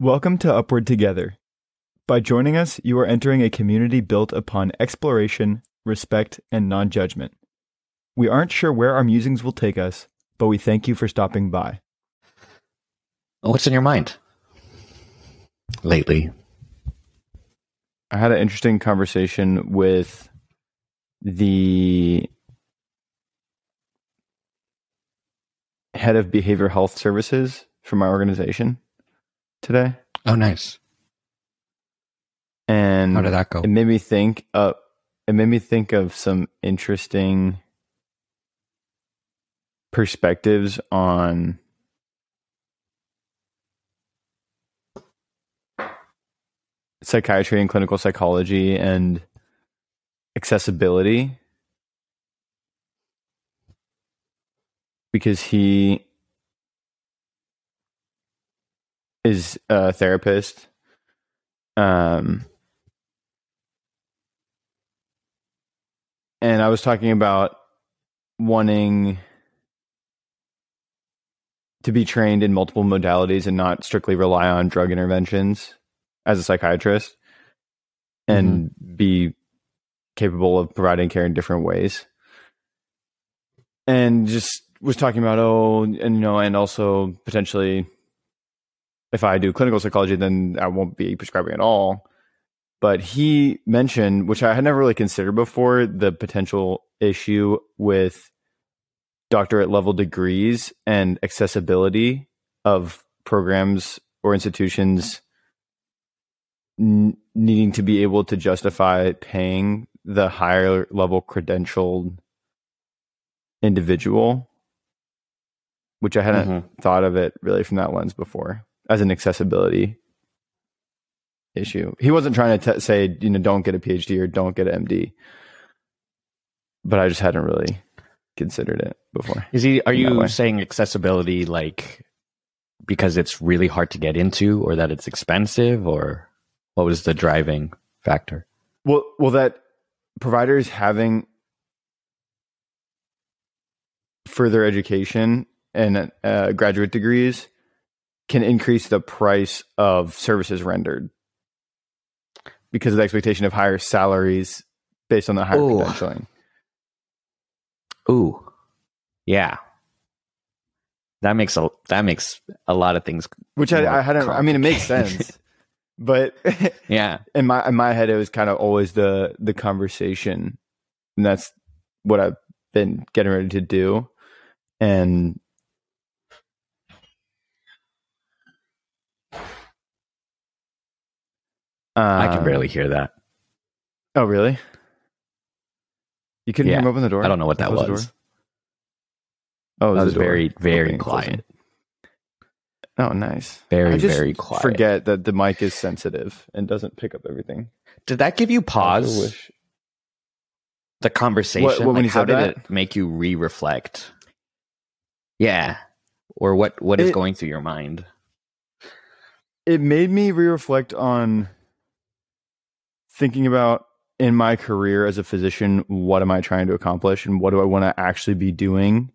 Welcome to Upward Together. By joining us, you are entering a community built upon exploration, respect, and non judgment. We aren't sure where our musings will take us, but we thank you for stopping by. What's in your mind lately? I had an interesting conversation with the head of behavioral health services for my organization today. Oh, nice. And How did that go? It made me think uh it made me think of some interesting perspectives on psychiatry and clinical psychology and accessibility because he is a therapist um and I was talking about wanting to be trained in multiple modalities and not strictly rely on drug interventions as a psychiatrist and be capable of providing care in different ways. And just was talking about, oh, and you know, and also potentially if I do clinical psychology, then I won't be prescribing at all. But he mentioned, which I had never really considered before, the potential issue with doctorate level degrees and accessibility of programs or institutions n- needing to be able to justify paying the higher level credentialed individual, which I hadn't Mhm. thought of it really from that lens before as an accessibility issue. He wasn't trying to t- say, you know, don't get a PhD or don't get an MD, but I just hadn't really considered it before. Is he? Are you saying accessibility like because it's really hard to get into, or that it's expensive, or what was the driving factor? Well, well, that providers having further education and uh, graduate degrees can increase the price of services rendered because of the expectation of higher salaries based on the higher Ooh. credentialing. Ooh, yeah, that makes a that makes a lot of things. Which I, I hadn't. I mean, it makes sense, but Yeah, in my in my head, it was kind of always the the conversation, and that's what I've been getting ready to do, and I can Um, barely hear that. Oh, really? You couldn't hear Yeah. him open the door. I don't know what that Close the was. Oh, it That was was very very closing. quiet. Oh, nice. Very very quiet. Forget that the mic is sensitive and doesn't pick up everything. Did that give you pause? the conversation What- what, like, how did that? it make you re-reflect yeah or what what is It- going through your mind it made me re-reflect on thinking about in my career as a physician what am i trying to accomplish and what do i want to actually be doing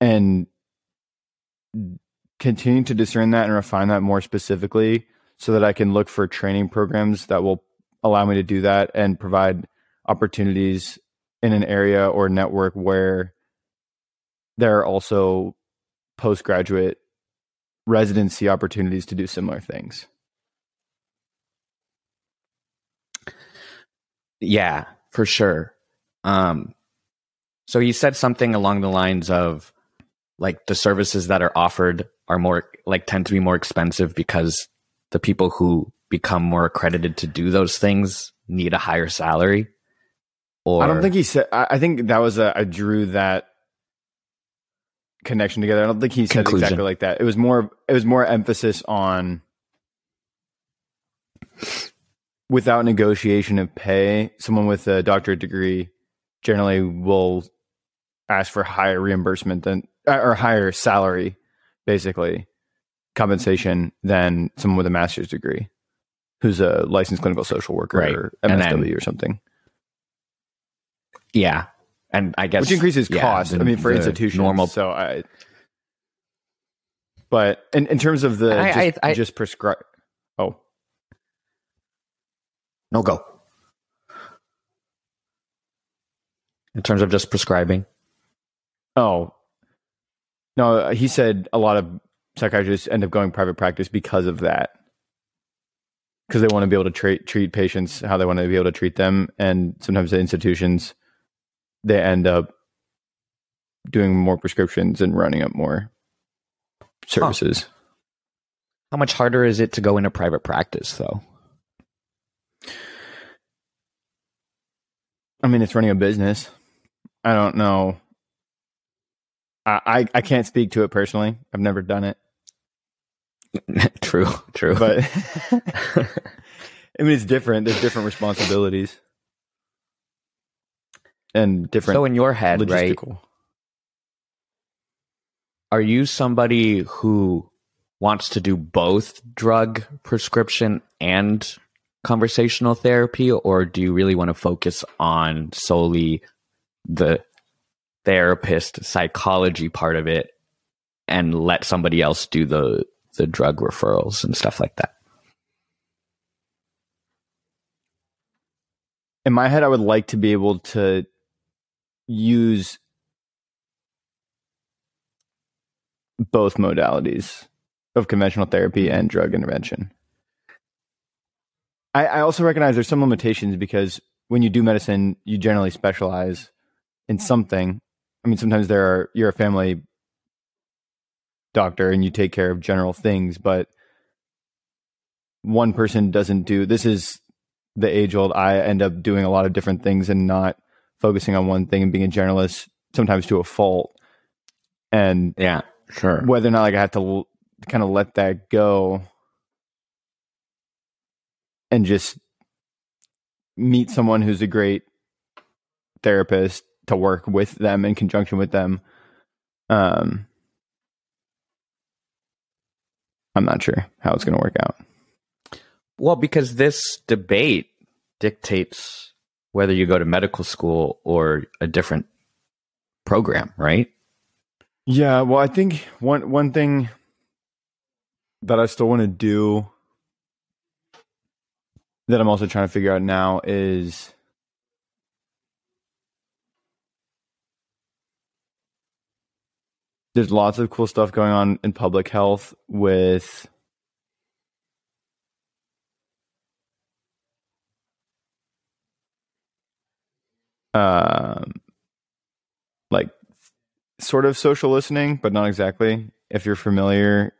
and continuing to discern that and refine that more specifically so that i can look for training programs that will allow me to do that and provide opportunities in an area or network where there are also postgraduate residency opportunities to do similar things. Yeah for sure um so you said something along the lines of like the services that are offered are more like tend to be more expensive because the people who become more accredited to do those things need a higher salary or I don't think he said. I, I think that was a. I drew that connection together. I don't think he said Conclusion. exactly like that. It was more. It was more emphasis on without negotiation of pay. Someone with a doctorate degree generally will ask for higher reimbursement than uh, or higher salary, basically compensation than someone with a master's degree who's a licensed clinical social worker Right. or MSW then- or something. yeah and i guess which increases yeah, cost. the- I mean, for institutions. normal So I, But in, in terms of the I- just, I- I- just prescribe. Oh, No go. In terms of just prescribing. oh, no. He said a lot of psychiatrists end up going private practice because of that. Because they want to be able to treat treat patients how they want to be able to treat them, and sometimes the institutions they end up doing more prescriptions and running up more services. How much harder is it to go into private practice though? I mean, it's running a business. I don't know. I, I I can't speak to it personally. I've never done it, true, true. but I mean, it's different. There's different responsibilities and different so in your head, right? Are you somebody who wants to do both drug prescription and conversational therapy, or do you really want to focus on solely the therapist psychology part of it and let somebody else do the the drug referrals and stuff like that? In my head, I would like to be able to use both modalities of conventional therapy and drug intervention. I, I also recognize there's some limitations because when you do medicine, you generally specialize in something. I mean, sometimes there are you're a family doctor and you take care of general things, but one person doesn't do this is the age old I end up doing a lot of different things and not focusing on one thing and being a generalist sometimes to a fault. And Yeah, sure. whether or not like I have to l- kind of let that go and just meet someone who's a great therapist to work with them in conjunction with them. Um, I'm not sure how it's going to work out. Well, because this debate dictates whether you go to medical school or a different program, right? Yeah, well, I think one one thing that I still want to do that I'm also trying to figure out now is there's lots of cool stuff going on in public health with um like sort of social listening, but not exactly. If you're familiar,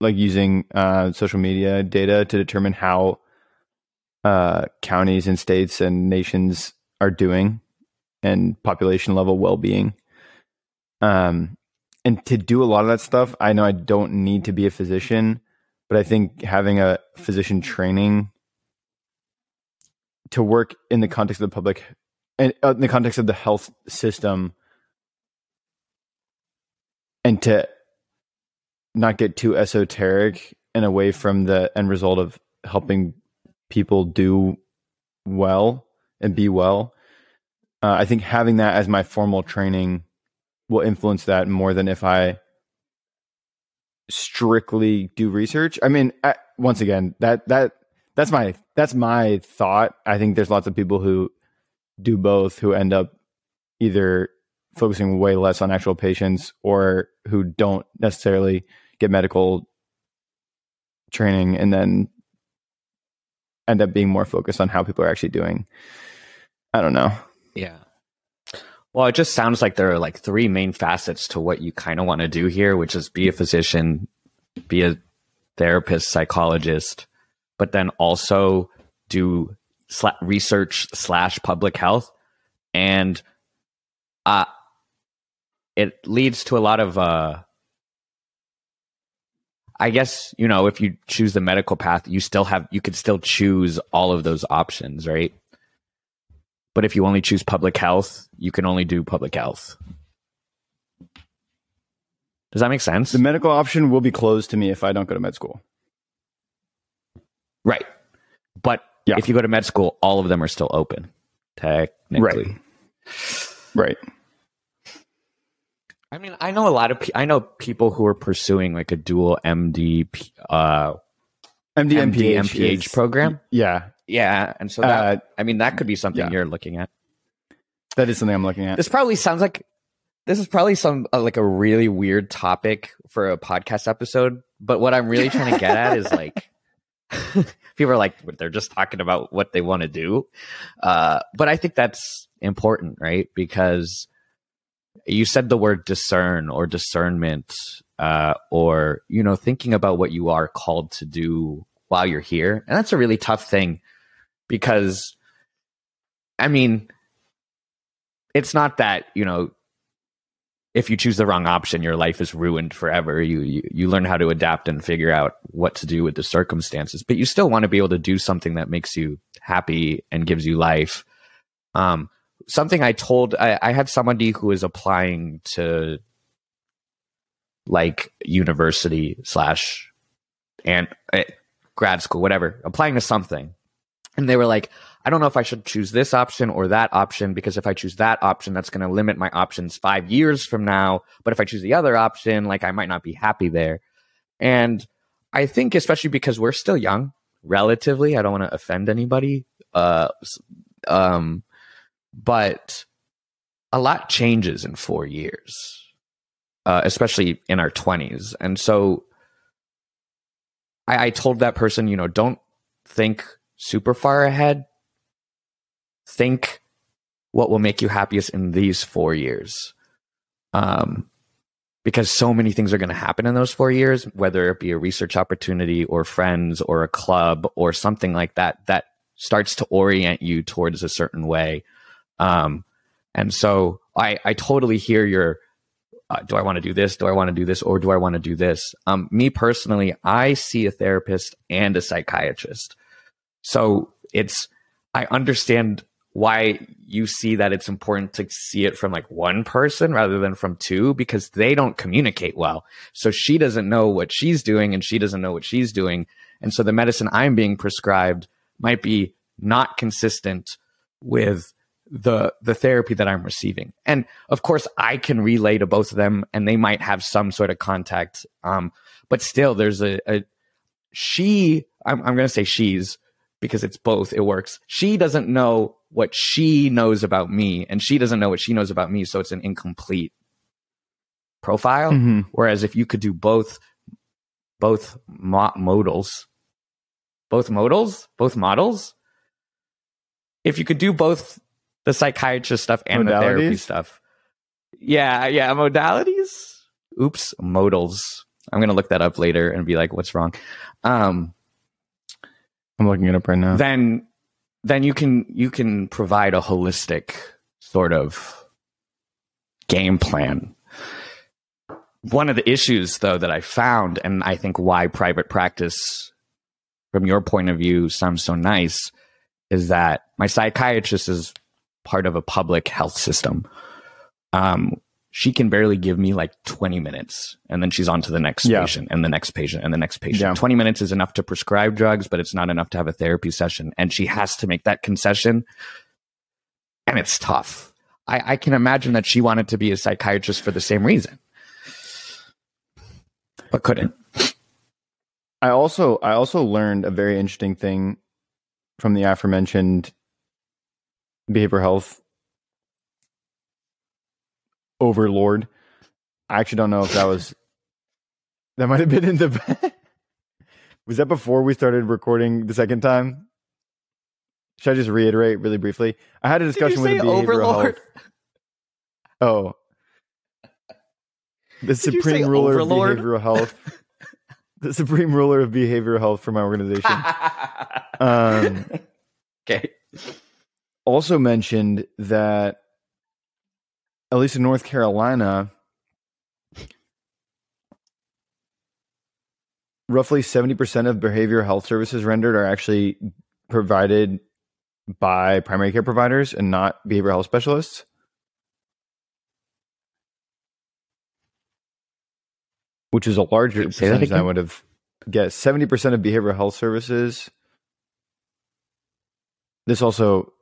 like using uh, social media data to determine how uh, counties and states and nations are doing and population level well being. Um, and to do a lot of that stuff, I know I don't need to be a physician, but I think having a physician training to work in the context of the public and uh, in the context of the health system and to not get too esoteric and away from the end result of helping people do well and be well. Uh, I think having that as my formal training will influence that more than if I strictly do research. I mean, I, once again, that that that's my that's my thought. I think there's lots of people who do both who end up either focusing way less on actual patients or who don't necessarily get medical training and then end up being more focused on how people are actually doing. I don't know. Yeah. Well, it just sounds like there are like three main facets to what you kind of want to do here, which is be a physician, be a therapist, psychologist, but then also do research slash public health. And uh, it leads to a lot of, uh, I guess, you know, if you choose the medical path, you still have, you could still choose all of those options, right? But if you only choose public health, you can only do public health. Does that make sense? The medical option will be closed to me if I don't go to med school. Right. But Yeah. if you go to med school, all of them are still open, technically. Right. I mean, I know a lot of pe- I know people who are pursuing like a dual MD uh MD, MD MPH, MPH program. Yeah, Yeah, and so that uh, I mean that could be something yeah. you're looking at. that is something I'm looking at. This probably sounds like this is probably some uh, like a really weird topic for a podcast episode, but what I'm really trying to get at is like people are like they're just talking about what they want to do. Uh but I think that's important, right? Because you said the word discern or discernment uh or you know thinking about what you are called to do while you're here. And that's a really tough thing because I mean it's not that you know if you choose the wrong option your life is ruined forever you, you you learn how to adapt and figure out what to do with the circumstances but you still want to be able to do something that makes you happy and gives you life um something i told i, I had somebody who was applying to like university slash and uh, grad school whatever applying to something and they were like I don't know if I should choose this option or that option because if I choose that option, that's going to limit my options five years from now. But if I choose the other option, like I might not be happy there. And I think, especially because we're still young, relatively, I don't want to offend anybody. Uh, um, but a lot changes in four years, uh, especially in our 20s. And so I, I told that person, you know, don't think super far ahead think what will make you happiest in these four years. Um, because so many things are going to happen in those four years, whether it be a research opportunity or friends or a club or something like that, that starts to orient you towards a certain way. Um, and so I, I totally hear your, uh, do I want to do this? Do I want to do this? Or do I want to do this? Um, me personally, I see a therapist and a psychiatrist. So it's, I understand why you see that it's important to see it from like one person rather than from two because they don't communicate well. So she doesn't know what she's doing and she doesn't know what she's doing. And so the medicine I'm being prescribed might be not consistent with the the therapy that I'm receiving. And of course I can relay to both of them and they might have some sort of contact. Um, but still there's a, a she I'm, I'm going to say she's because it's both. It works. She doesn't know what she knows about me, and she doesn't know what she knows about me. So it's an incomplete profile. Mhm. Whereas if you could do both, both mo- modals, both modals, both models, if you could do both the psychiatrist stuff and the therapy stuff, yeah, yeah, modalities. Oops, modals. I'm gonna look that up later and be like, what's wrong? Um, I'm looking it up right now. then then you can you can provide a holistic sort of game plan. One of the issues though that I found and I think why private practice from your point of view sounds so nice is that my psychiatrist is part of a public health system. Um, she can barely give me like 20 minutes and then she's on to the next Yeah. patient and the next patient and the next patient. Yeah. 20 minutes is enough to prescribe drugs, but it's not enough to have a therapy session. And she has to make that concession. And it's tough. I, I can imagine that she wanted to be a psychiatrist for the same reason, but couldn't. I also I also learned a very interesting thing from the aforementioned behavioral health overlord. I actually don't know if that was that might have been in the was that before we started recording the second time? Should I just reiterate really briefly? I had a discussion with a behavioral health. Oh, the say supreme ruler overlord? of behavioral health. the supreme ruler of behavioral health for my organization. Um, okay. Also mentioned that at least in North Carolina, roughly 70% of behavioral health services rendered are actually provided by primary care providers and not behavioral health specialists. Which is a larger percentage than I would have guessed. 70% of behavioral health services. This also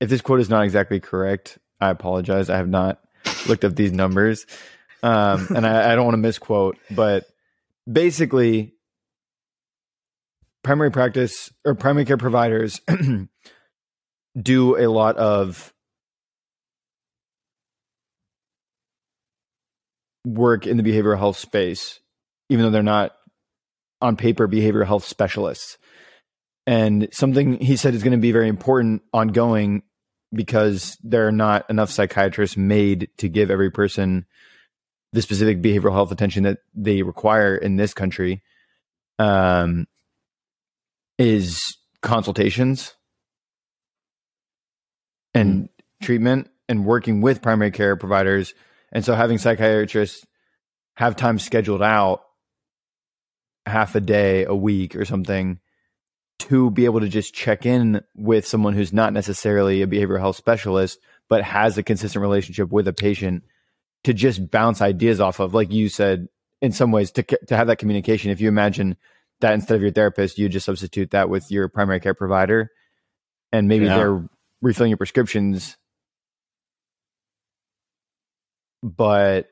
if this quote is not exactly correct, I apologize. I have not looked up these numbers, um, and I, I don't want to misquote, but basically, primary practice or primary care providers do a lot of work in the behavioral health space, even though they're not on paper behavioral health specialists. And something he said is going to be very important ongoing because there are not enough psychiatrists made to give every person the specific behavioral health attention that they require in this country. Um, is consultations and mm. treatment and working with primary care providers. And so having psychiatrists have time scheduled out half a day a week or something to be able to just check in with someone who's not necessarily a behavioral health specialist but has a consistent relationship with a patient to just bounce ideas off of like you said in some ways to to have that communication if you imagine that instead of your therapist you just substitute that with your primary care provider and maybe yeah. they're refilling your prescriptions but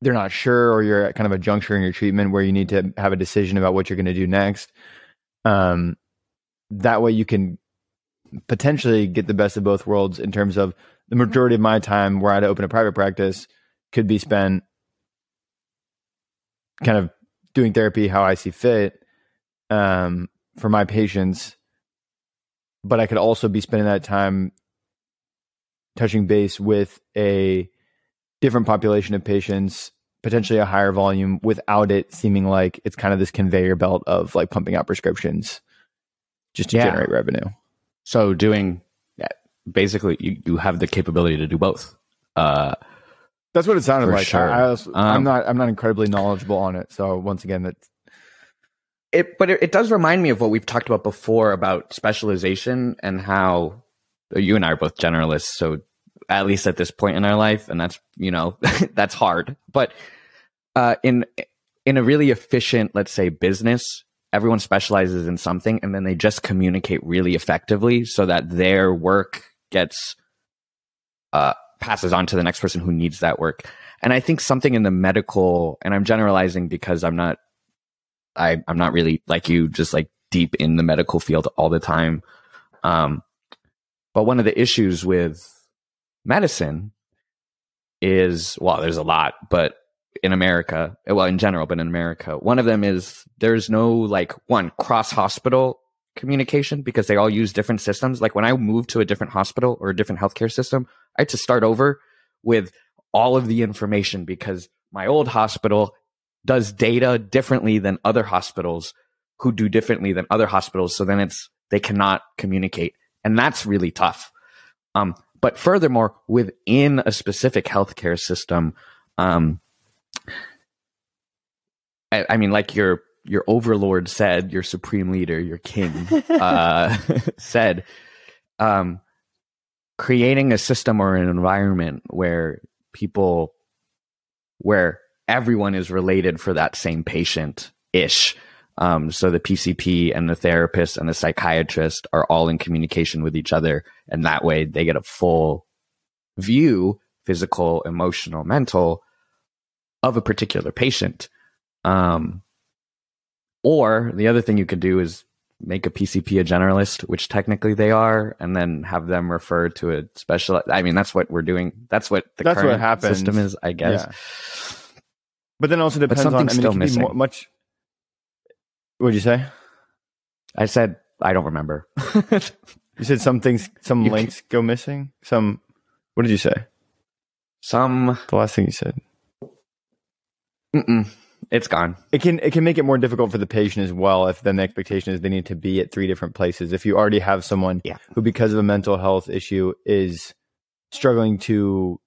they're not sure or you're at kind of a juncture in your treatment where you need to have a decision about what you're going to do next um, that way you can potentially get the best of both worlds in terms of the majority of my time where i had to open a private practice could be spent kind of doing therapy how i see fit um, for my patients but i could also be spending that time touching base with a different population of patients, potentially a higher volume without it seeming like it's kind of this conveyor belt of like pumping out prescriptions just to yeah. generate revenue. So doing basically you, you have the capability to do both. Uh, that's what it sounded like. Sure. I, am um, not I'm not incredibly knowledgeable on it. So once again, that's it. But it, it does remind me of what we've talked about before about specialization and how you and I are both generalists. So at least at this point in our life, and that's you know that's hard. But uh, in in a really efficient, let's say, business, everyone specializes in something, and then they just communicate really effectively so that their work gets uh, passes on to the next person who needs that work. And I think something in the medical, and I'm generalizing because I'm not, I, I'm not really like you, just like deep in the medical field all the time. Um, but one of the issues with medicine is well, there's a lot, but in America, well, in general, but in America, one of them is there's no like one cross hospital communication because they all use different systems. Like when I moved to a different hospital or a different healthcare system, I had to start over with all of the information because my old hospital does data differently than other hospitals who do differently than other hospitals. So then it's, they cannot communicate. And that's really tough. Um, but furthermore, within a specific healthcare system, um, I, I, mean, like your your overlord said, your supreme leader, your king uh, said, um, creating a system or an environment where people, where everyone is related for that same patient ish um, so the PCP and the therapist and the psychiatrist are all in communication with each other. And that way they get a full view, physical, emotional, mental, of a particular patient. Um, or the other thing you could do is make a PCP a generalist, which technically they are, and then have them refer to a special. I mean, that's what we're doing. That's what the that's current what system is, I guess. Yeah. But then also depends on. I mean, still it missing. much What'd you say? I said I don't remember. you said some things, some you links go missing. Some. What did you say? Some. The last thing you said. Mm-mm. It's gone. It can it can make it more difficult for the patient as well if then the expectation is they need to be at three different places. If you already have someone yeah. who, because of a mental health issue, is struggling to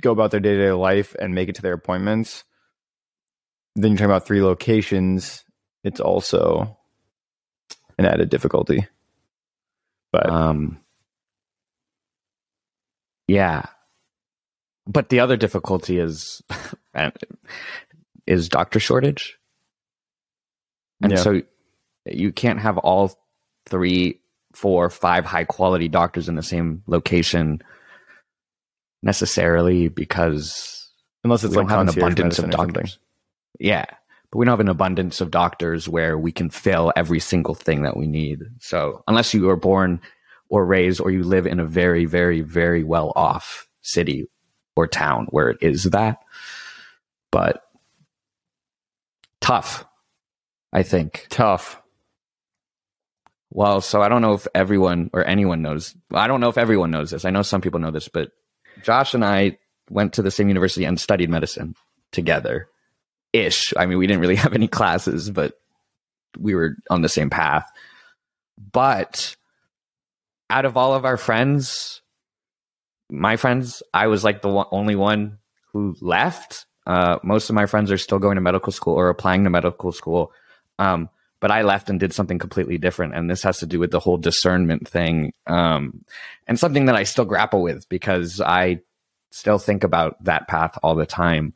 go about their day to day life and make it to their appointments, then you're talking about three locations it's also an added difficulty. But um, yeah. But the other difficulty is is doctor shortage. And yeah. so you can't have all three, four, five high quality doctors in the same location necessarily because unless it's like have an abundance of medicine or something. doctors. Yeah. But we don't have an abundance of doctors where we can fill every single thing that we need. So unless you are born or raised or you live in a very, very, very well off city or town where it is that. But tough, I think. Tough. Well, so I don't know if everyone or anyone knows. I don't know if everyone knows this. I know some people know this, but Josh and I went to the same university and studied medicine together ish. I mean, we didn't really have any classes, but we were on the same path. But out of all of our friends, my friends, I was like the one, only one who left. Uh, most of my friends are still going to medical school or applying to medical school. Um, but I left and did something completely different. And this has to do with the whole discernment thing. Um, and something that I still grapple with because I still think about that path all the time.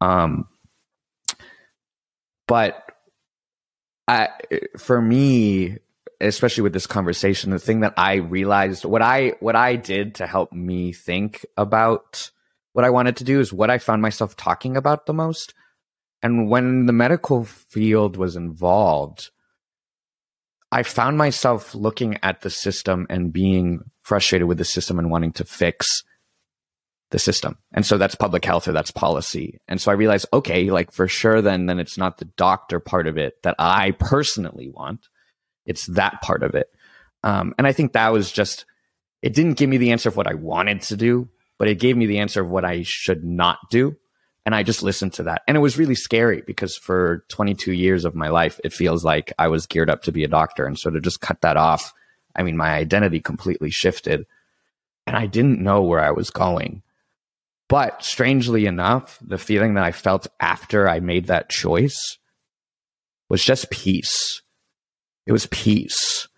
Um, but I, for me, especially with this conversation, the thing that I realized, what I what I did to help me think about what I wanted to do is what I found myself talking about the most. And when the medical field was involved, I found myself looking at the system and being frustrated with the system and wanting to fix the system. And so that's public health or that's policy. And so I realized, okay, like for sure, then, then it's not the doctor part of it that I personally want. It's that part of it. Um, and I think that was just, it didn't give me the answer of what I wanted to do, but it gave me the answer of what I should not do. And I just listened to that. And it was really scary because for 22 years of my life, it feels like I was geared up to be a doctor. And so to just cut that off, I mean, my identity completely shifted and I didn't know where I was going. But strangely enough, the feeling that I felt after I made that choice was just peace. It was peace.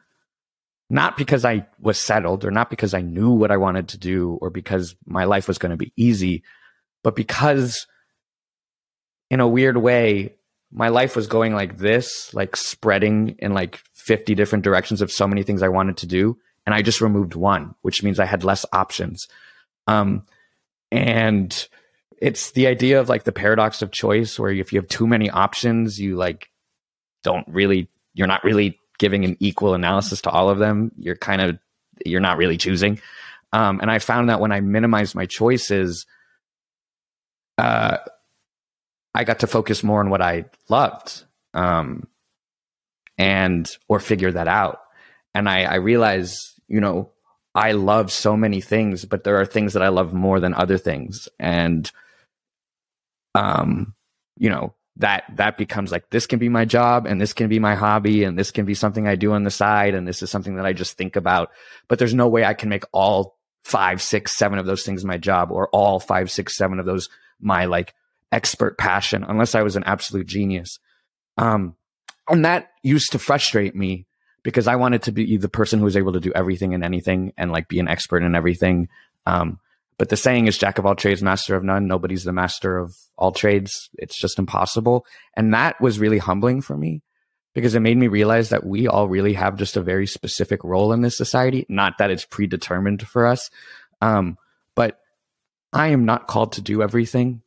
Not because I was settled or not because I knew what I wanted to do or because my life was going to be easy, but because in a weird way, my life was going like this, like spreading in like 50 different directions of so many things I wanted to do. And I just removed one, which means I had less options. Um, and it's the idea of like the paradox of choice, where if you have too many options, you like don't really, you're not really giving an equal analysis to all of them. You're kind of, you're not really choosing. Um, and I found that when I minimized my choices, uh, I got to focus more on what I loved, um, and or figure that out. And I, I realized, you know, I love so many things, but there are things that I love more than other things, and um, you know that that becomes like this can be my job, and this can be my hobby, and this can be something I do on the side, and this is something that I just think about. But there's no way I can make all five, six, seven of those things my job, or all five, six, seven of those my like expert passion, unless I was an absolute genius. Um, and that used to frustrate me because I wanted to be the person who was able to do everything and anything and like be an expert in everything. Um, but the saying is jack of all trades, master of none. Nobody's the master of all trades. It's just impossible. And that was really humbling for me because it made me realize that we all really have just a very specific role in this society. Not that it's predetermined for us. Um, but I am not called to do everything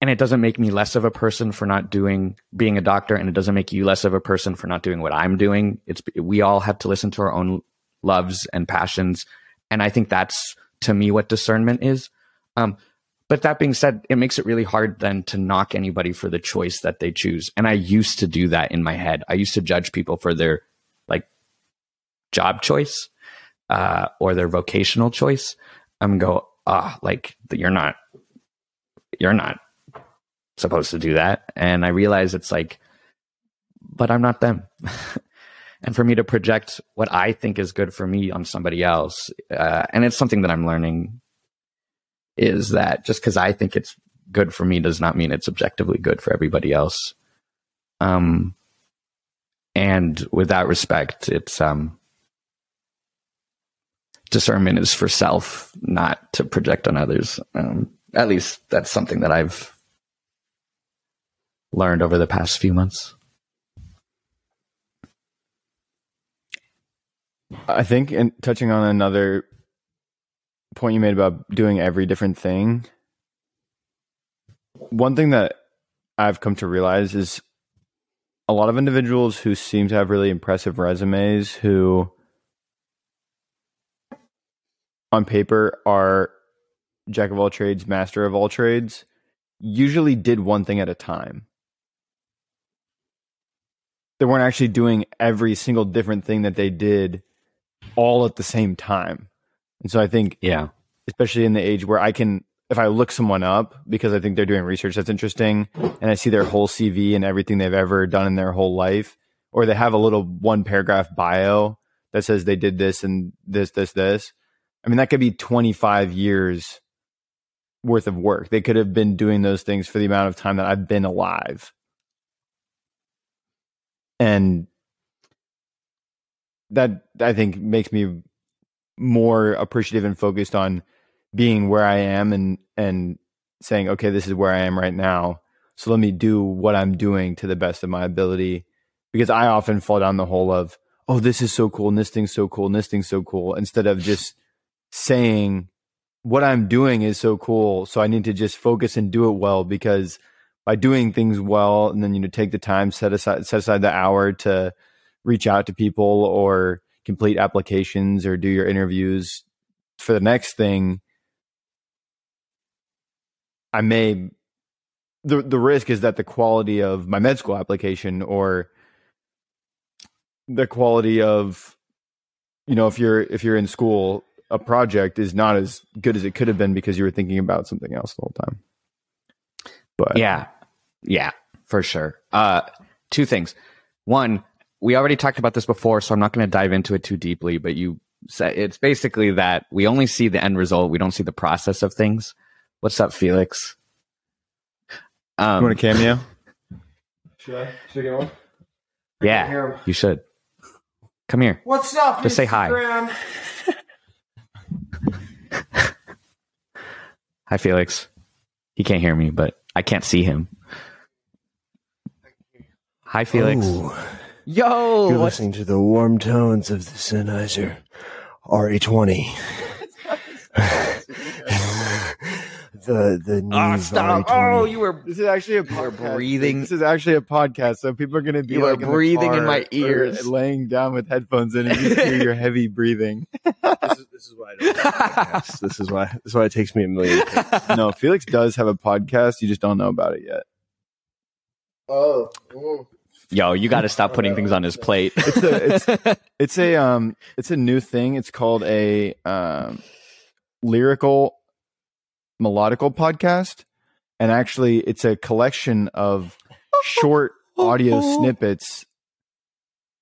and it doesn't make me less of a person for not doing being a doctor and it doesn't make you less of a person for not doing what i'm doing. It's we all have to listen to our own loves and passions. And i think that's to me what discernment is. Um, but that being said it makes it really hard then to knock anybody for the choice that they choose. And i used to do that in my head. I used to judge people for their like job choice uh, or their vocational choice. I'm go ah like you're not you're not supposed to do that. And I realize it's like, but I'm not them. and for me to project what I think is good for me on somebody else, uh, and it's something that I'm learning, is that just because I think it's good for me does not mean it's objectively good for everybody else. Um, and with that respect, it's um, discernment is for self, not to project on others. Um, at least that's something that I've learned over the past few months? I think, and touching on another point you made about doing every different thing. One thing that I've come to realize is a lot of individuals who seem to have really impressive resumes who on paper are jack of all trades, master of all trades, usually did one thing at a time. They weren't actually doing every single different thing that they did all at the same time. And so I think, Yeah. especially in the age where I can, if I look someone up because I think they're doing research that's interesting and I see their whole CV and everything they've ever done in their whole life, or they have a little one paragraph bio that says they did this and this, this, this. I mean, that could be 25 years worth of work. They could have been doing those things for the amount of time that I've been alive. And that I think makes me more appreciative and focused on being where I am and and saying, okay, this is where I am right now. So let me do what I'm doing to the best of my ability. Because I often fall down the hole of, oh, this is so cool, and this thing's so cool, and this thing's so cool, instead of just saying what I'm doing is so cool. So I need to just focus and do it well because by doing things well and then you know take the time, set aside set aside the hour to reach out to people or complete applications or do your interviews for the next thing i may the the risk is that the quality of my med school application or the quality of you know if you're if you're in school a project is not as good as it could have been because you were thinking about something else the whole time but Yeah. Yeah, for sure. Uh two things. One, we already talked about this before, so I'm not going to dive into it too deeply, but you said it's basically that we only see the end result, we don't see the process of things. What's up, Felix? Um, you want a cameo Should I? Should I get one? yeah, you should. Come here. What's up? Just say hi. Instagram? Hi, Felix. He can't hear me, but I can't see him. Hi, Felix. Ooh, Yo, you're what's listening to the warm tones of the Sennheiser RE20. the the new Oh, stop. RE20. Oh, you were This is actually a podcast. breathing- This is actually a podcast, so people are going to be You are like in breathing in my or ears. laying down with headphones in, and you just hear your heavy breathing. this, is, this is why I don't have a podcast. This is why this is why it takes me a million. takes. no, Felix does have a podcast. You just don't know about it yet. Oh, mm. Yo, you got to stop putting things on his plate. It's a- it's- It's a um, it's a new thing. It's called a um, lyrical melodical podcast, and actually, it's a collection of short audio snippets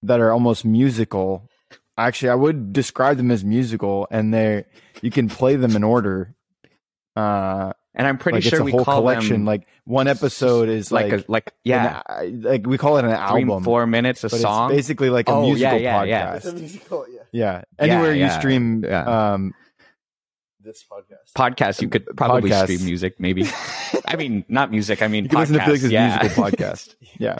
that are almost musical. Actually, I would describe them as musical, and they you can play them in order. Uh, and I'm pretty like sure it's a we whole call collection. them Like one episode is like like, a, like yeah, an- like we call it an three album, four minutes a song. it's basically like a Oh, musical yeah, podcast. yeah. It's a musical, yeah. Yeah. Anywhere you yeah, stream yeah. um This podcast. podcast, you could probably Podcasts. stream music, maybe. I mean, not music. I mean, you can listen to Felix's yeah. musical podcast. Yeah.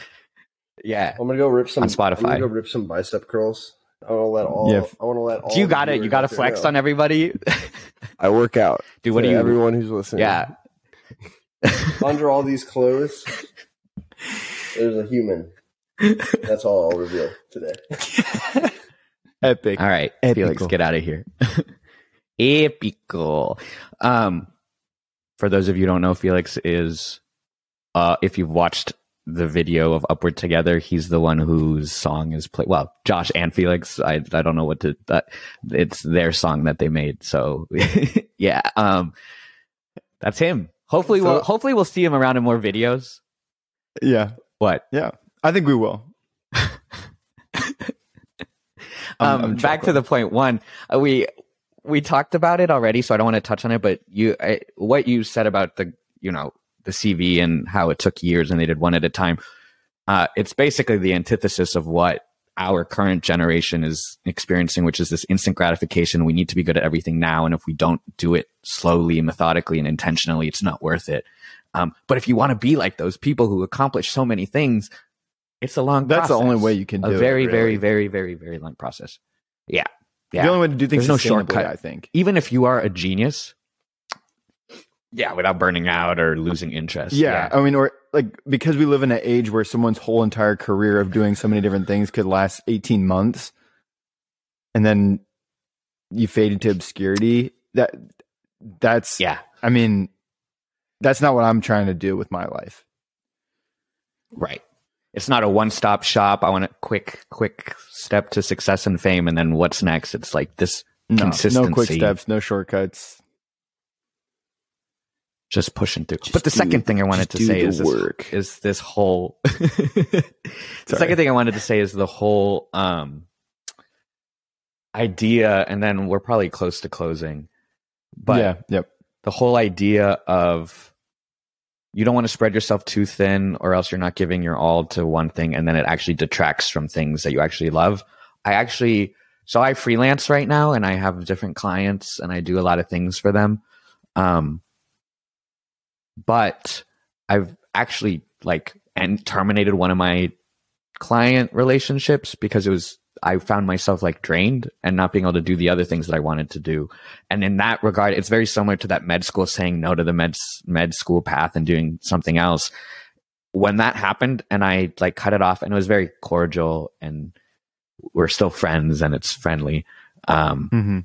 yeah. I'm gonna go rip some On Spotify. I'm gonna go rip some bicep curls. I want to let all. Yeah. I want to let. All Do you got it? You got to out there flex know. on everybody. I work out. Dude, what to do you? Everyone who's listening. Yeah. Under all these clothes, there's a human. That's all I'll reveal today. Epic. All right, Epical. Felix, get out of here. Epical. Um, for those of you who don't know, Felix is, uh, if you've watched the video of Upward Together, he's the one whose song is played. Well, Josh and Felix, I I don't know what to. That it's their song that they made. So yeah, um, that's him. Hopefully, So- we'll hopefully we'll see him around in more videos. Yeah. What? Yeah. I think we will. I'm- um, I'm back to the point one, uh, we we talked about it already, so I don't want to touch on it. But you, I, what you said about the you know the CV and how it took years and they did one at a time. Uh, it's basically the antithesis of what our current generation is experiencing, which is this instant gratification. We need to be good at everything now, and if we don't do it slowly, methodically, and intentionally, it's not worth it. Um, but if you want to be like those people who accomplish so many things, it's a long. That's the only way you can do it. a very, very, really. very, very, very long process. Yeah. Yeah. The only way to do things There's no shortcut. I think. Even if you are a genius, yeah, without burning out or losing interest. Yeah, I mean, or like because we live in an age where someone's whole entire career of doing so many different things could last eighteen months, and then you fade into obscurity. That that's Yeah. I mean, that's not what I'm trying to do with my life. Right. It's not a one stop shop. I want a quick, quick step to success and fame. And then what's next? It's like this No, Consistency. no quick steps, no shortcuts. Just pushing through. Just but the do- second thing I wanted to say is this, work. is this whole. the Sorry. second thing I wanted to say is the whole um, idea, and then we're probably close to closing. But yeah, yep. the whole idea of you don't want to spread yourself too thin or else you're not giving your all to one thing and then it actually detracts from things that you actually love. I actually so I freelance right now and I have different clients and I do a lot of things for them. Um but I've actually like and terminated one of my client relationships because it was I found myself like drained and not being able to do the other things that I wanted to do. And in that regard, it's very similar to that med school saying no to the med med school path and doing something else. When that happened, and I like cut it off, and it was very cordial, and we're still friends, and it's friendly. Um, hmm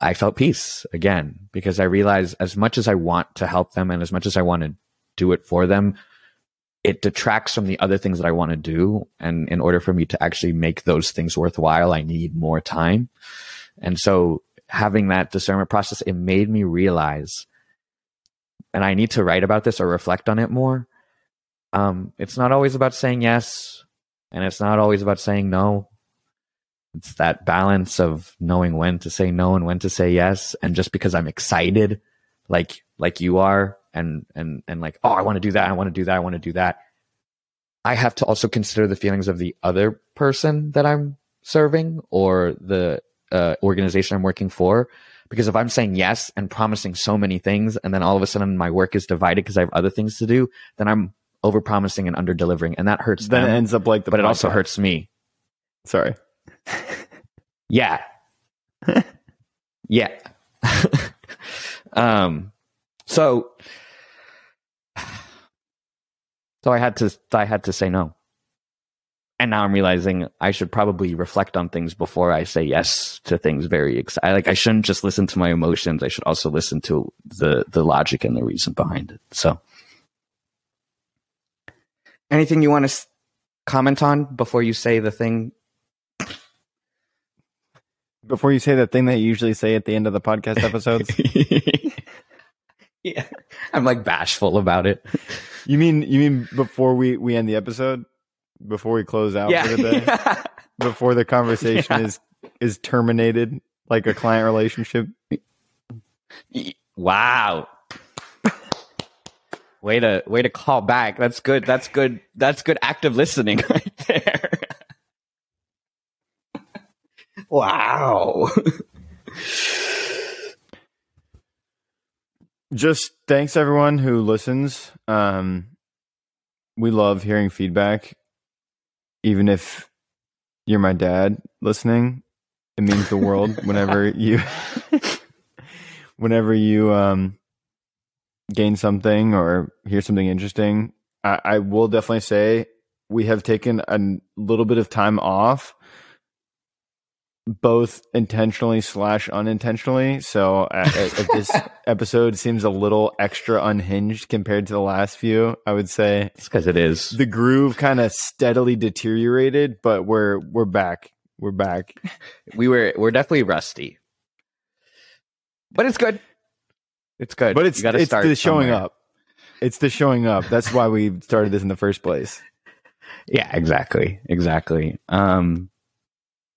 I felt peace again because I realized as much as I want to help them and as much as I want to do it for them, it detracts from the other things that I want to do. And in order for me to actually make those things worthwhile, I need more time. And so having that discernment process, it made me realize, and I need to write about this or reflect on it more. Um, it's not always about saying yes, and it's not always about saying no it's that balance of knowing when to say no and when to say yes. And just because i'm excited like like you are and and and like oh i want to do that i want to do that i want to do that. I have to also consider the feelings of the other person that i'm serving or the uh, organization i'm working for. Because if i'm saying yes and promising so many things and then all of a sudden my work is divided because i have other things to do then i'm over promising and under delivering and that hurts Then them, it ends up like the but it also hurts me. Sorry. Yeah. yeah. um so so I had to I had to say no. And now I'm realizing I should probably reflect on things before I say yes to things very excited. Like I shouldn't just listen to my emotions. I should also listen to the the logic and the reason behind it. So anything you want to s- comment on before you say the thing Before you say that thing that you usually say at the end of the podcast episodes, yeah. I'm like bashful about it. you mean you mean before we we end the episode, before we close out yeah. for the day, before the conversation Yeah. is is terminated, like a client relationship. wow. way to way to call back. That's good. That's good. That's good active listening right there. Wow. just thanks everyone who listens. Um, we love hearing feedback, even if you're my dad listening. It means the world whenever you, whenever you um, gain something or hear something interesting. I, I will definitely say we have taken a little bit of time off both intentionally slash unintentionally. So uh, if if this episode seems a little extra unhinged compared to the last few, I would say It's because it is. the groove kind of steadily deteriorated, but we're we're back. We're back. We were we're definitely rusty. But it's good. It's good. But it's it's start the showing somewhere. up. It's the showing up. That's why we started this in the first place. Yeah, exactly. Exactly. Um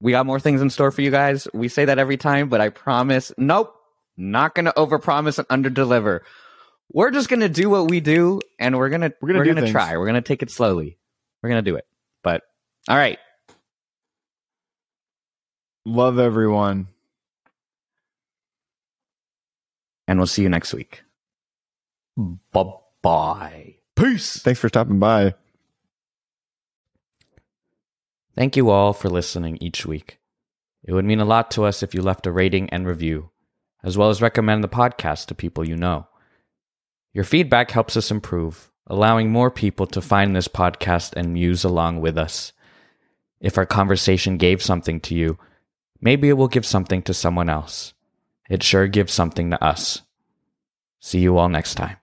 we got more things in store for you guys. We say that every time, but I promise nope, not gonna overpromise and underdeliver. We're just gonna do what we do and we're gonna We're gonna we're gonna try. We're gonna take it slowly. We're gonna do it. But all right. Love everyone. And we'll see you next week. Bye bye. Peace. Thanks for stopping by. Thank you all for listening each week. It would mean a lot to us if you left a rating and review, as well as recommend the podcast to people you know. Your feedback helps us improve, allowing more people to find this podcast and muse along with us. If our conversation gave something to you, maybe it will give something to someone else. It sure gives something to us. See you all next time.